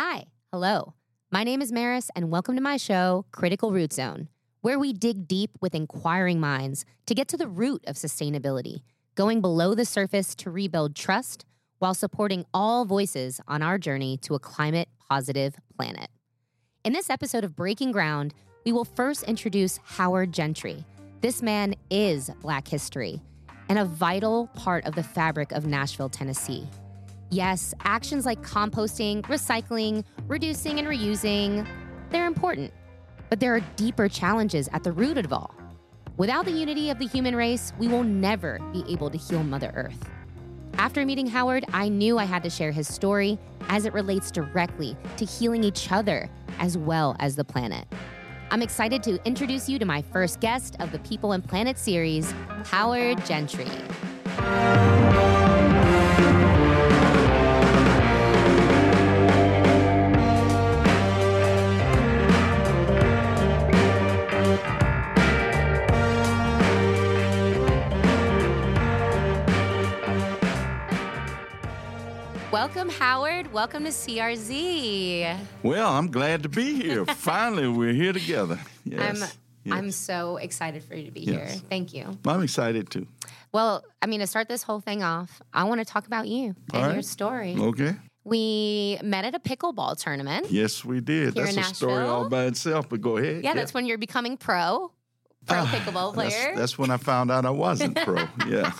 Hi, hello. My name is Maris, and welcome to my show, Critical Root Zone, where we dig deep with inquiring minds to get to the root of sustainability, going below the surface to rebuild trust while supporting all voices on our journey to a climate positive planet. In this episode of Breaking Ground, we will first introduce Howard Gentry. This man is Black history and a vital part of the fabric of Nashville, Tennessee. Yes, actions like composting, recycling, reducing, and reusing, they're important. But there are deeper challenges at the root of all. Without the unity of the human race, we will never be able to heal Mother Earth. After meeting Howard, I knew I had to share his story as it relates directly to healing each other as well as the planet. I'm excited to introduce you to my first guest of the People and Planet series, Howard Gentry. Welcome, Howard. Welcome to CRZ. Well, I'm glad to be here. Finally, we're here together. Yes. I'm yes. I'm so excited for you to be Yes. here. Thank you. I'm excited too. Well, I mean, to start this whole thing off, I want to talk about you All and right. your story. Okay. We met at a pickleball tournament. Yes, we did. That's a story all by itself, but go ahead. Yeah, that's when you're becoming pro, pro Ah, pickleball That's, player. that's when I found out I wasn't pro. Yeah.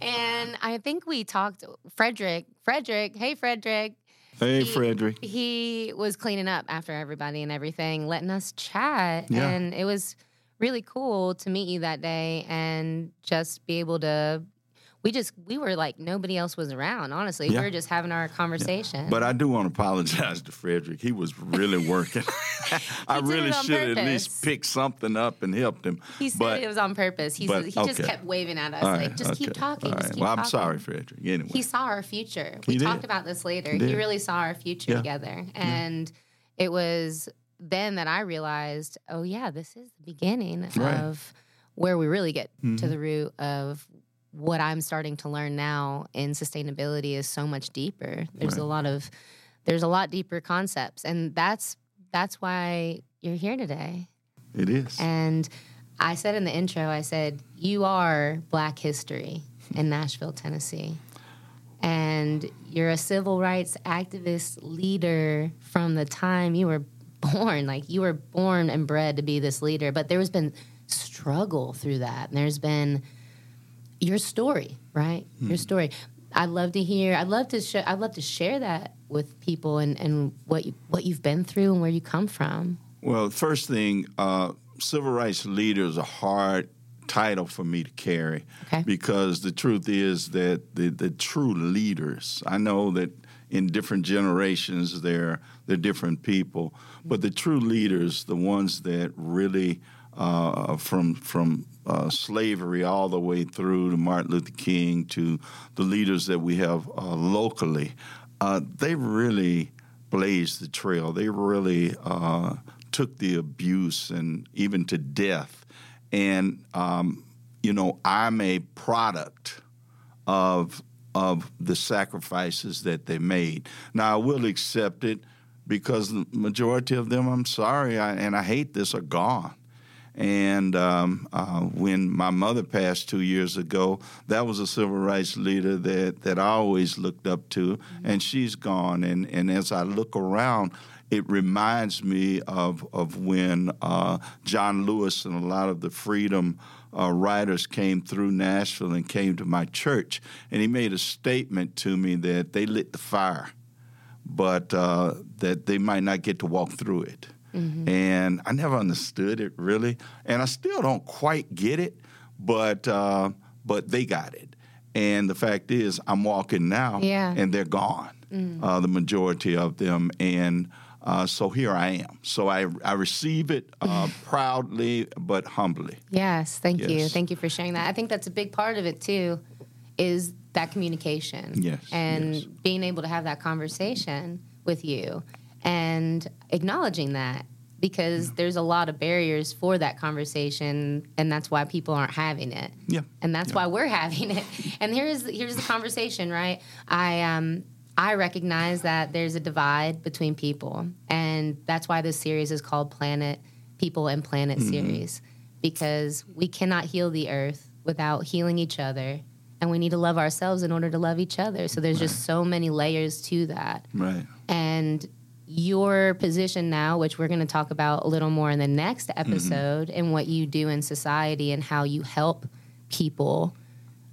and I think we talked, Frederick, Frederick, hey, Frederick. Hey, He- Frederick. He was cleaning up after everybody and everything, letting us chat. Yeah. And it was really cool to meet you that day and just be able to. We just we were like nobody else was around. Honestly, Yeah. we were just having our conversation. But I do want to apologize to Frederick. He was really working. I really should at least pick something up and helped him. He said but, it was on purpose. He but- said, he just kept waving at us all like, right, just keep talking. Just right. keep well, I'm sorry, Frederick. Anyway. He saw our future. We He did. talked about this later. He, did. really saw our future Yeah. together, and it was then that I realized, oh yeah, this is the beginning Right. of where we really get to Mhm. the root of what I'm starting to learn now in sustainability is so much deeper. There's a lot of there's a lot deeper concepts, and that's that's why you're here today. it is. And I said in the intro, I said, You are Black history in Nashville, Tennessee. And you're a civil rights activist leader from the time you were born. Like you were born and bred to be this leader, but there has been struggle through that. And there's been your story, right? Your story. I'd love to hear. I'd love to. Sh- I'd love to share that with people and, and what you, what you've been through and where you come from. Well, first thing, uh, civil rights leader is a hard title for me to carry Okay. because the truth is that the, the true leaders, I know that in different generations they're, they're different people, but the true leaders, the ones that really uh, from from uh, slavery all the way through to Martin Luther King to the leaders that we have uh, locally, uh, they really blazed the trail. They really uh, took the abuse and even to death. And um, you know, I'm a product of of the sacrifices that they made. Now I will accept it because the majority of them, I'm sorry, I, and I hate this, are gone. And um, uh, when my mother passed two years ago, that was a civil rights leader that, that I always looked up to, and she's gone. And, and as I look around, it reminds me of, of when uh, John Lewis and a lot of the freedom uh, riders came through Nashville and came to my church. And he made a statement to me that they lit the fire, but uh, that they might not get to walk through it. And I never understood it really, and I still don't quite get it, but uh, but they got it. And the fact is, I'm walking now, Yeah. and they're gone, uh, the majority of them, and uh, so here I am. So I I receive it uh, proudly but humbly. Yes, thank you. Thank you for sharing that. I think that's a big part of it too, is that communication. Yes, And yes. being able to have that conversation with you and acknowledging that because there's a lot of barriers for that conversation and that's why people aren't having it. Yeah. And that's why we're having it. And here's here's the conversation, right? I um I recognize that there's a divide between people, and that's why this series is called Planet People and Planet mm-hmm. Series because we cannot heal the earth without healing each other and we need to love ourselves in order to love each other. So there's right. just so many layers to that. Right. And your position now, which we're going to talk about a little more in the next mm-hmm. episode, mm-hmm. and what you do in society and how you help people,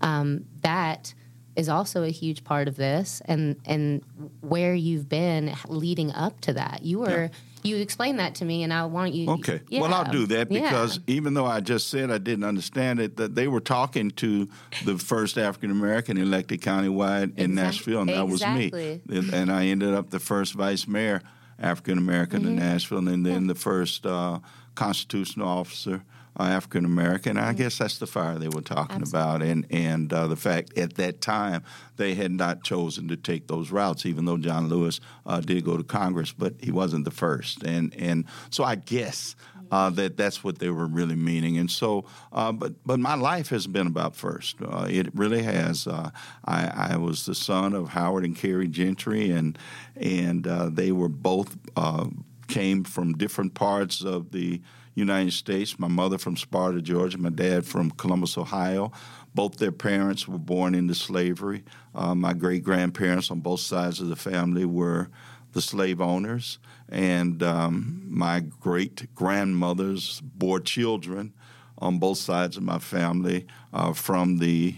um, that is also a huge part of this, and and where you've been leading up to that. You were. Yeah you explain that to me, and I want you. Okay. Yeah. Well, I'll do that because yeah. even though I just said I didn't understand it, that they were talking to the first African American elected countywide in exactly. Nashville, and that exactly. was me. And I ended up the first vice mayor African American mm-hmm. in Nashville, and then yeah. the first uh, constitutional officer African American. I mm-hmm. guess that's the fire they were talking Absolutely. about, and and uh, the fact at that time they had not chosen to take those routes, even though John Lewis uh, did go to Congress, but he wasn't the first, and and so I guess. Uh, that that's what they were really meaning, and so, uh, but but my life has been about first. Uh, it really has. Uh, I, I, was the son of Howard and Carrie Gentry, and and uh, they were both uh, came from different parts of the United States. My mother from Sparta, Georgia. My dad from Columbus, Ohio. Both their parents were born into slavery. Uh, my great grandparents on both sides of the family were the slave owners, and um, my great grandmothers bore children on both sides of my family uh, from the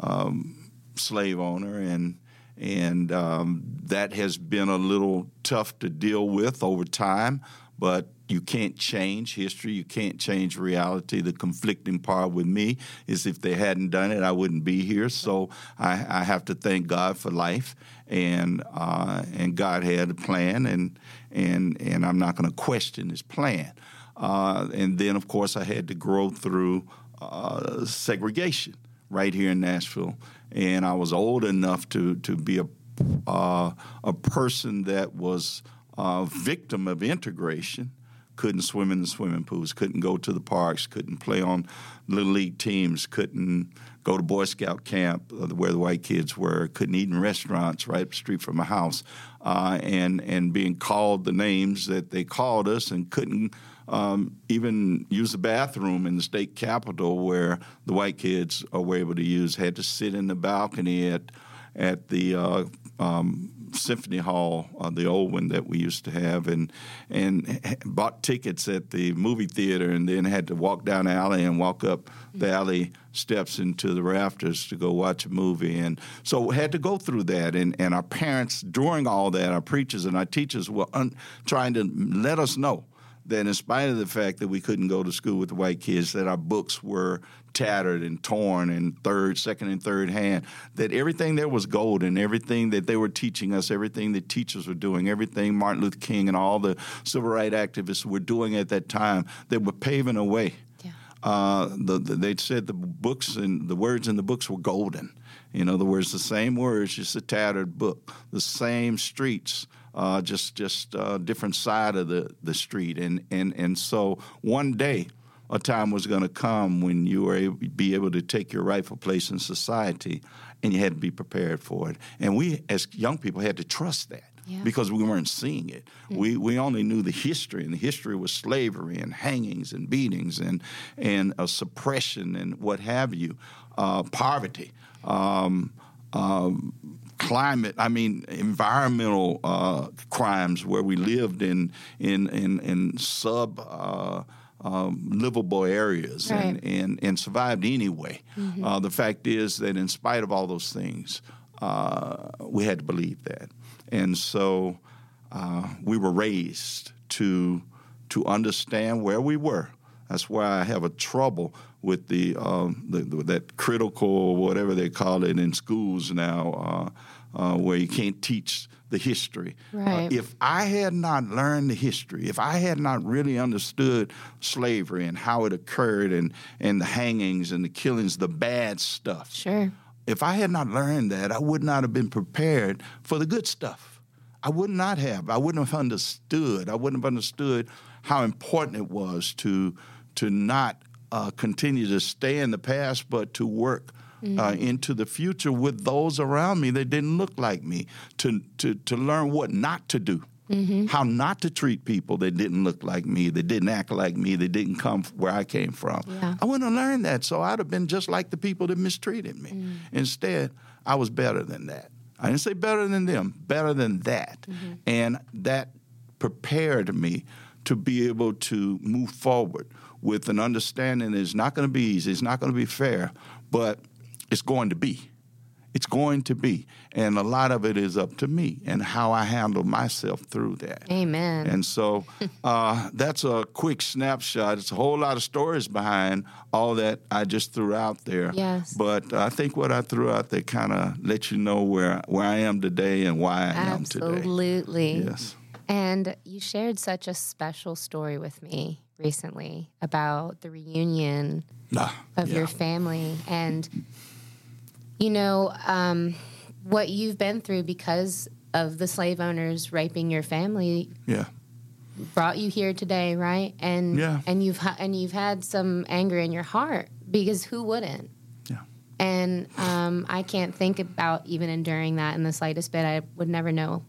um, slave owner and and um, that has been a little tough to deal with over time but you can't change history. You can't change reality. The conflicting part with me is if they hadn't done it, I wouldn't be here. So I, I have to thank God for life, and uh, and God had a plan, and and and I'm not going to question His plan. Uh, and then, of course, I had to grow through uh, segregation right here in Nashville, and I was old enough to to be a uh, a person that was a victim of integration couldn't swim in the swimming pools, couldn't go to the parks, couldn't play on little league teams, couldn't go to Boy Scout camp uh, where the white kids were, couldn't eat in restaurants right up the street from my house, uh, and and being called the names that they called us, and couldn't um, even use the bathroom in the state capitol where the white kids were able to use. Had to sit in the balcony at at the uh, um, Symphony Hall, uh, the old one that we used to have, and and bought tickets at the movie theater, and then had to walk down the alley and walk up the alley steps into the rafters to go watch a movie, and so had to go through that. And and our parents during all that, our preachers and our teachers were un- trying to let us know that in spite of the fact that we couldn't go to school with the white kids, that our books were tattered and torn and third, second, and third hand, that everything there was gold and everything that they were teaching us, everything that teachers were doing, everything Martin Luther King and all the civil rights activists were doing at that time, they were paving a way. Yeah. Uh, the, the, they said the books and the words in the books were golden. In other words, the same words, just a tattered book, the same streets, uh, just just uh, different side of the, the street. And, and, and so one day, a time was going to come when you were able, be able to take your rightful place in society, and you had to be prepared for it. And we, as young people, had to trust that. Yeah. Because we weren't seeing it, mm-hmm. we we only knew the history, and the history was slavery and hangings and beatings and and uh, suppression and what have you, uh, poverty. Um, um, climate, I mean, environmental uh, crimes where we lived in in in, in sub. Uh, um, livable areas right. and, and, and survived anyway. Mm-hmm. Uh, the fact is that in spite of all those things, uh, we had to believe that, and so uh, we were raised to to understand where we were. That's why I have a trouble with the, um, the, the that critical whatever they call it in schools now, uh, uh, where you can't teach the history. Uh, right. Uh, if I had not learned the history, if I had not really understood slavery and how it occurred and, and the hangings and the killings, the bad stuff. Sure. If I had not learned that, I would not have been prepared for the good stuff. I would not have. I wouldn't have understood. I wouldn't have understood how important it was to to not uh, continue to stay in the past, but to work uh, into the future with those around me that didn't look like me, to to to learn what not to do. How not to treat people that didn't look like me, that didn't act like me, that didn't come where I came from. Yeah. I wouldn't have learned that, so I'd have been just like the people that mistreated me. Instead, I was better than that. I didn't say better than them, better than that. And that prepared me to be able to move forward with an understanding that it's not going to be easy, it's not going to be fair, but it's going to be. It's going to be. And a lot of it is up to me and how I handle myself through that. Amen. And so uh, that's a quick snapshot. It's a whole lot of stories behind all that I just threw out there. Yes. But I think what I threw out there kind of let you know where where I am today and why I am today. Absolutely. Yes. And you shared such a special story with me recently about the reunion Nah, of yeah. your family and you know um, what you've been through because of the slave owners raping your family Yeah. brought you here today right and Yeah. and you've ha- and you've had some anger in your heart because who wouldn't Yeah. and um, I can't think about even enduring that in the slightest bit. I would never know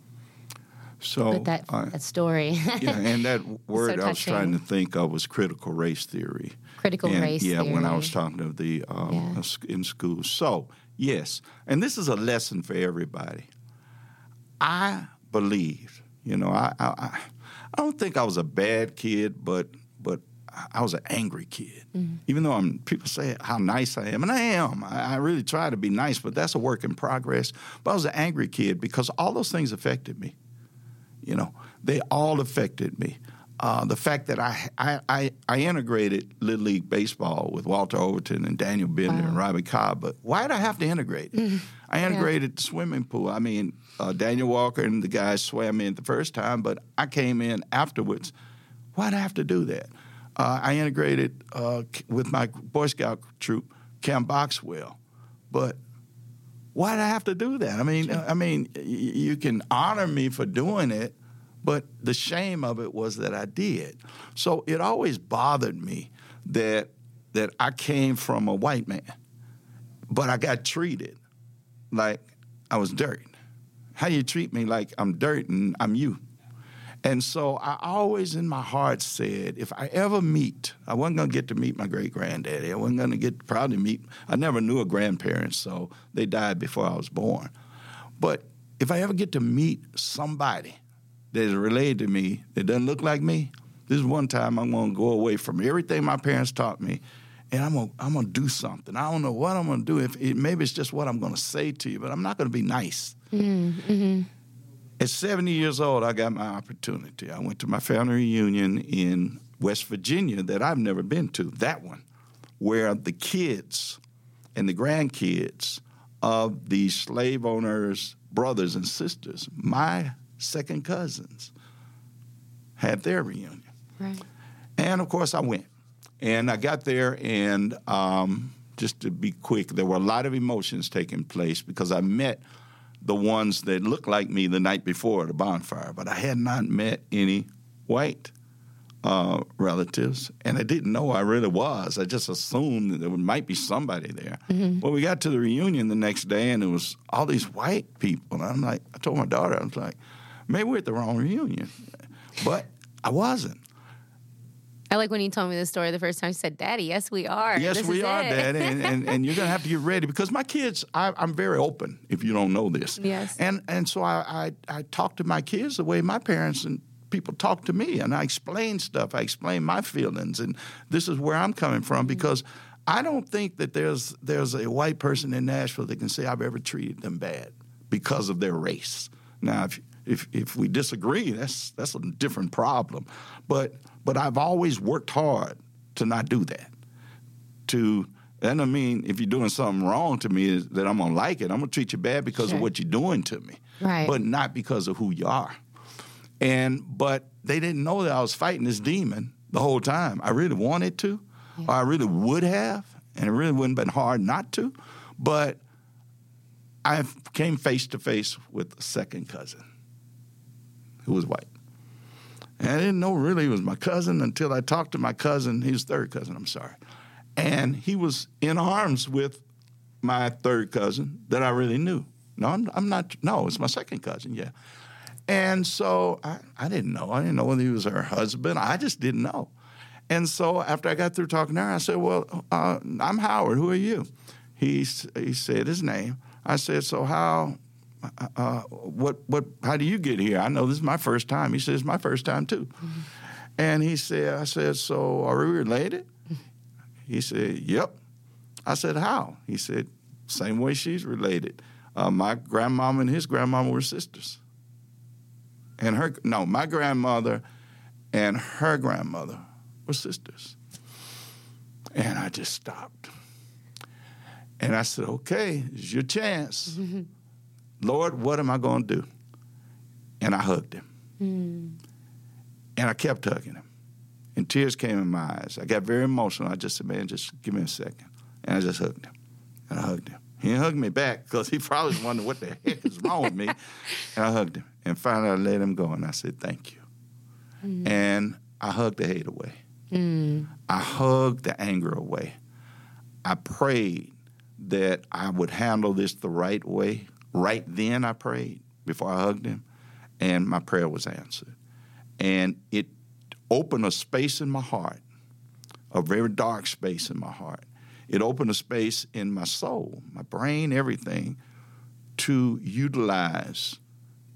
So but that I- that story. yeah, and that word I was trying to think of was critical race theory. Critical And, race Yeah, when I was talking to the um, Yeah. in school. So yes, and this is a lesson for everybody. I believed, you know, I, I I I don't think I was a bad kid, but but I was an angry kid. Mm-hmm. Even though I'm, people say how nice I am, and I am. I, I really try to be nice, but that's a work in progress. But I was an angry kid because all those things affected me. You know, they all affected me. Uh, the fact that I, I I I integrated Little League baseball with Walter Overton and Daniel Bender and Robbie Cobb, but why did I have to integrate it? I integrated the swimming pool. I mean, uh, Daniel Walker and the guys swam in the first time, but I came in afterwards. Why'd I have to do that? Uh, I integrated uh, with my Boy Scout troop, Camp Boxwell, but why'd I have to do that? I mean, I mean, you can honor me for doing it, but the shame of it was that I did. So it always bothered me that that I came from a white man, but I got treated like I was dirt. How you treat me like I'm dirt and I'm you? And so I always in my heart said, if I ever meet, I wasn't going to get to meet my great granddaddy. I wasn't going to get probably meet. I never knew a grandparents, so they died before I was born. But if I ever get to meet somebody that is related to me that doesn't look like me, this is one time I'm going to go away from everything my parents taught me, and I'm to I'm to do something. I don't know what I'm going to do. If it, maybe it's just what I'm going to say to you, but I'm not going to be nice. Mm, mm-hmm. At 70 years old, I got my opportunity. I went to my family reunion in West Virginia that I've never been to, that one, where the kids and the grandkids of the slave owners' brothers and sisters, my second cousins, had their reunion. right. And of course, I went. And I got there, and um, just to be quick, there were a lot of emotions taking place because I met the ones that looked like me the night before the bonfire, but I had not met any white uh, relatives, and I didn't know I really was. I just assumed that there might be somebody there. Well, we got to the reunion the next day, and it was all these white people. And I'm like, I told my daughter, I was like, maybe we're at the wrong reunion, but I wasn't. I like when you told me the story the first time. You said, "Daddy, yes, we are. Yes, This we are, it." Dad, and, and, and you're gonna have to get ready because my kids. I, I'm very open. If you don't know this, Yes. and and so I, I I talk to my kids the way my parents and people talk to me, and I explain stuff. I explain my feelings, and this is where I'm coming from Mm-hmm. because I don't think that there's there's a white person in Nashville that can say I've ever treated them bad because of their race. Now, if if if we disagree, that's that's a different problem. But but I've always worked hard to not do that. To that don't mean if you're doing something wrong to me is that I'm gonna like it. I'm gonna treat you bad because Sure. of what you're doing to me, Right. But not because of who you are. And but they didn't know that I was fighting this demon the whole time. I really wanted to, or I really would have, and it really wouldn't have been hard not to. But I came face to face with a second cousin who was white. And I didn't know really he was my cousin until I talked to my cousin, his third cousin, I'm sorry. And he was in arms with my third cousin that I really knew. No, I'm, I'm not. No, it's my second cousin. Yeah. And so I, I didn't know. I didn't know whether he was her husband. I just didn't know. And so after I got through talking to her, I said, "Well, uh, I'm Howard. Who are you?" He he said his name. I said, "So how, uh, uh, what what? How do you get here? I know this is my first time." He says, "It's my first time too." Mm-hmm. And he said, "I said, so are we related?" He said, "Yep." I said, "How?" He said, "Same way she's related. Uh, my grandmama and his grandmama were sisters." And her no, my grandmother and her grandmother were sisters. And I just stopped. And I said, okay, it's your chance. Lord, what am I going to do? And I hugged him. Mm. And I kept hugging him. And tears came in my eyes. I got very emotional. I just said, man, just give me a second. And I just hugged him. And I hugged him. He hugged me back because he probably wondered what the heck is wrong with me. And I hugged him. And finally, I let him go. And I said, thank you. Mm. And I hugged the hate away. Mm. I hugged the anger away. I prayed that I would handle this the right way. Right then, I prayed before I hugged him, and my prayer was answered. And it opened a space in my heart, a very dark space in my heart. It opened a space in my soul, my brain, everything, to utilize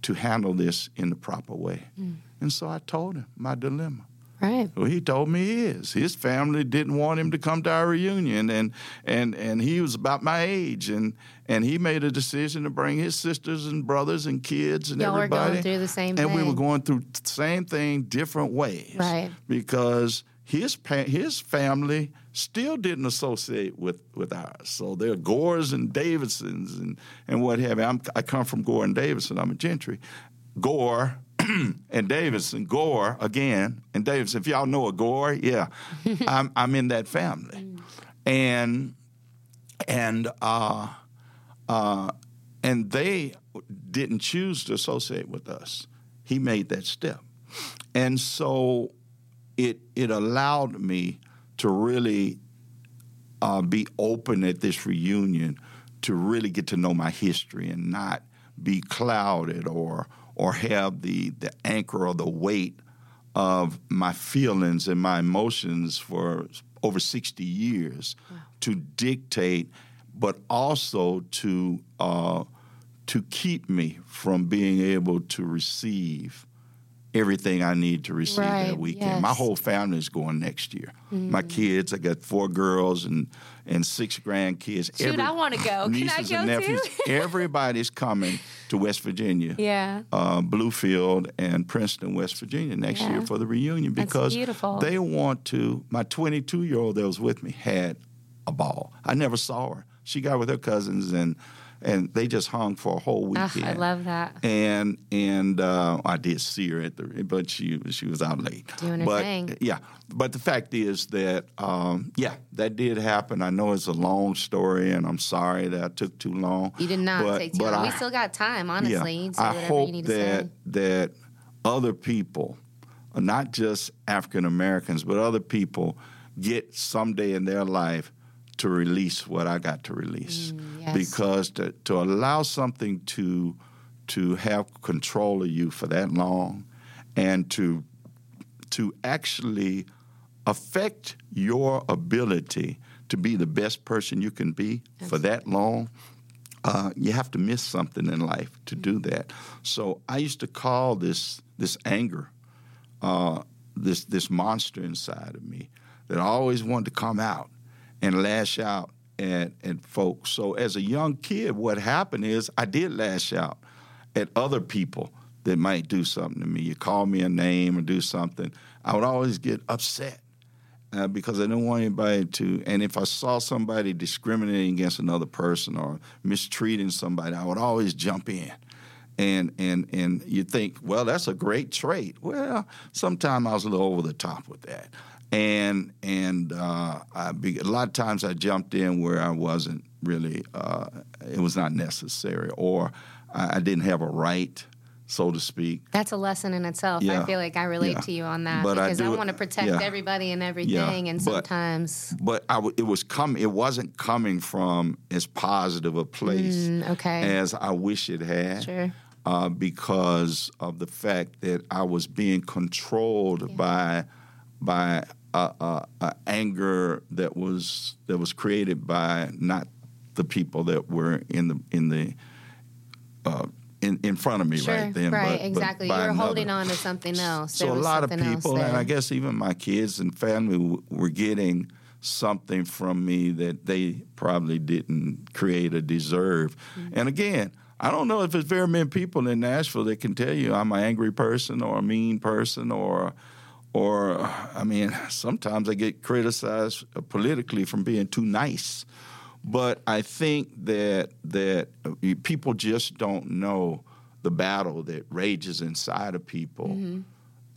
to handle this in the proper way. Mm. And so I told him my dilemma. Right. Well, he told me his. His family didn't want him to come to our reunion, and and and he was about my age, and and he made a decision to bring his sisters and brothers and kids and Y'all everybody. were going through the same and thing. we were going through the same thing, different ways. Right. Because his his family still didn't associate with, with ours. So they're Gores and Davidsons and, and what have you. I'm, I come from Gore and Davidson. I'm a Gentry. Gore and Davidson, Gore again, and Davidson. If y'all know a Gore, yeah, I'm I'm in that family, and and uh, uh, and they didn't choose to associate with us. He made that step, and so it it allowed me to really uh, be open at this reunion to really get to know my history and not be clouded or or have the the anchor or the weight of my feelings and my emotions for over 60 years wow. to dictate but also to uh, to keep me from being able to receive everything I need to receive right, that weekend. yes. My whole family is going next year. Mm. My kids, I got four girls and and six grandkids. Shoot, Every, I want to go. Can I go nephews. too? everybody's coming to West Virginia. Yeah. Uh, Bluefield and Princeton, West Virginia next Yeah. year for the reunion because they want to. My 22 year old that was with me had a ball. I never saw her. She got with her cousins and and they just hung for a whole Ugh, weekend I love that. and and uh, I did see her at the, but she she was out late. Doing her but, thing. Yeah, but the fact is that um, yeah, that did happen. I know it's a long story, and I'm sorry that I took too long. You did not but, take too long. I, we still got time, honestly. yeah, You can say I hope you need to that say. that other people, not just African Americans, but other people, get someday in their life to release what I got to release. Mm, yes. Because to, to allow something to to have control of you for that long and to to actually affect your ability to be the best person you can be for that long, uh, you have to miss something in life to do that. So I used to call this this anger, uh, this this monster inside of me that I always wanted to come out and lash out at, at folks. So as a young kid, what happened is I did lash out at other people that might do something to me. You call me a name or do something, I would always get upset uh, because I didn't want anybody to. And if I saw somebody discriminating against another person or mistreating somebody, I would always jump in. And and and you think, well, that's a great trait. Well, sometimes I was a little over the top with that, and and uh, I be, a lot of times I jumped in where I wasn't really. Uh, it was not necessary, or I, I didn't have a right. so to speak. That's a lesson in itself. Yeah. I feel like I relate Yeah. to you on that But because I, do- want to protect yeah. everybody and everything, and but- sometimes But I w- it was coming. It wasn't coming from as positive a place Mm, okay, as I wish it had. sure, uh, because of the fact that I was being controlled by by uh, uh, uh, anger that was that was created by not the people that were in the in the uh, in, in front of me sure, right then. right, but- but exactly. by You're another. holding on to something else. So a lot of people, and. I guess even my kids and family w- were getting something from me that they probably didn't create or deserve. Mm-hmm. And again, I don't know if there's very many people in Nashville that can tell you I'm an angry person or a mean person or or I mean, sometimes I get criticized politically from being too nice. But I think that that people just don't know the battle that rages inside of people, Mm-hmm.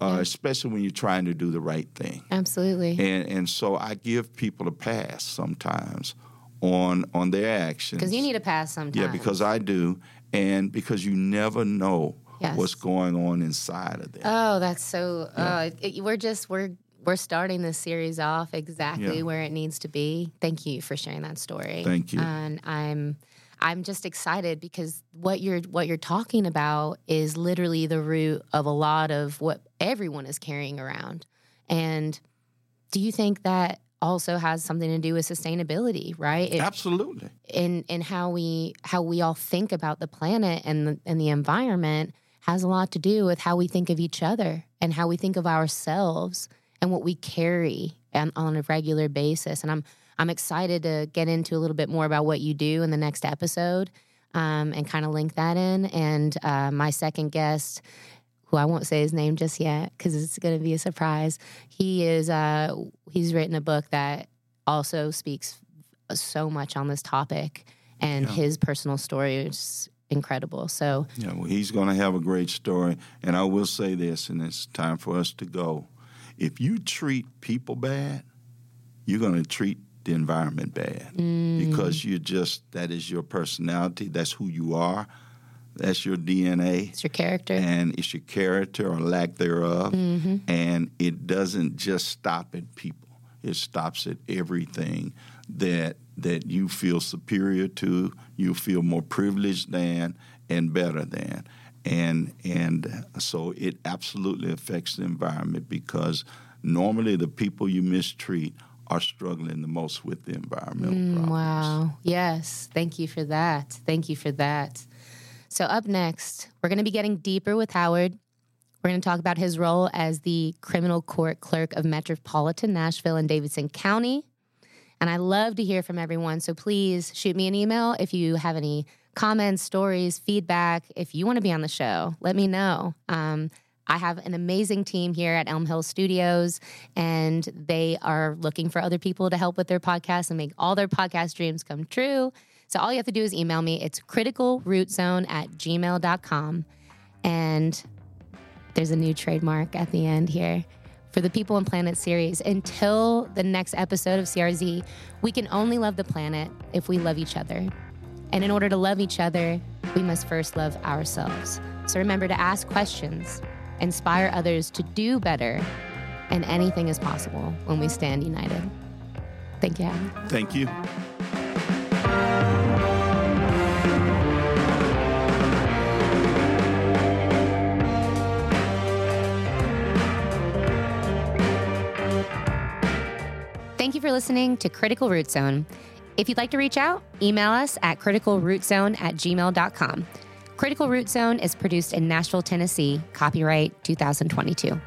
uh, especially when you're trying to do the right thing. Absolutely. And and so I give people a pass sometimes on on their actions. Because you need a pass sometimes. yeah, because I do, and because you never know Yes. what's going on inside of them. Oh, that's so. Uh, it, we're just we're we're starting this series off exactly Yeah. where it needs to be. Thank you for sharing that story. Thank you. And I'm I'm just excited because what you're what you're talking about is literally the root of a lot of what everyone is carrying around. And do you think that also has something to do with sustainability, right? It, Absolutely. in in how we how we all think about the planet and the, and the environment has a lot to do with how we think of each other and how we think of ourselves and what we carry on, on a regular basis. And I'm I'm excited to get into a little bit more about what you do in the next episode um, and kind of link that in. And uh, my second guest, who I won't say his name just yet because it's going to be a surprise. He is uh, he's written a book that also speaks so much on this topic, and Yeah. his personal story is incredible. So Yeah, well, he's going to have a great story. And I will say this, and it's time for us to go. If you treat people bad, you're going to treat the environment bad because you're just, that is your personality, that's who you are, that's your DNA. it's your character. and it's your character or lack thereof. Mm-hmm. And it doesn't just stop at people; it stops at everything that that you feel superior to, you feel more privileged than, and better than. And and so it absolutely affects the environment because normally the people you mistreat are struggling the most with the environmental Mm, problems. wow. Yes. Thank you for that. Thank you for that. So, up next, we're going to be getting deeper with Howard. We're going to talk about his role as the criminal court clerk of Metropolitan Nashville and Davidson County. And I love to hear from everyone. So, please shoot me an email if you have any comments, stories, feedback. If you want to be on the show, let me know. Um, I have an amazing team here at Elm Hill Studios, and they are looking for other people to help with their podcast and make all their podcast dreams come true. So all you have to do is email me. It's criticalrootzone at gmail.com. And there's a new trademark at the end here. For the People and Planet series, until the next episode of CRZ, we can only love the planet if we love each other. And in order to love each other, we must first love ourselves. So remember to ask questions, inspire others to do better, and anything is possible when we stand united. Thank you, Thank you. For listening to Critical Root Zone. If you'd like to reach out, email us at criticalrootzone at gmail.com. Critical Root Zone is produced in Nashville, Tennessee, copyright 2022.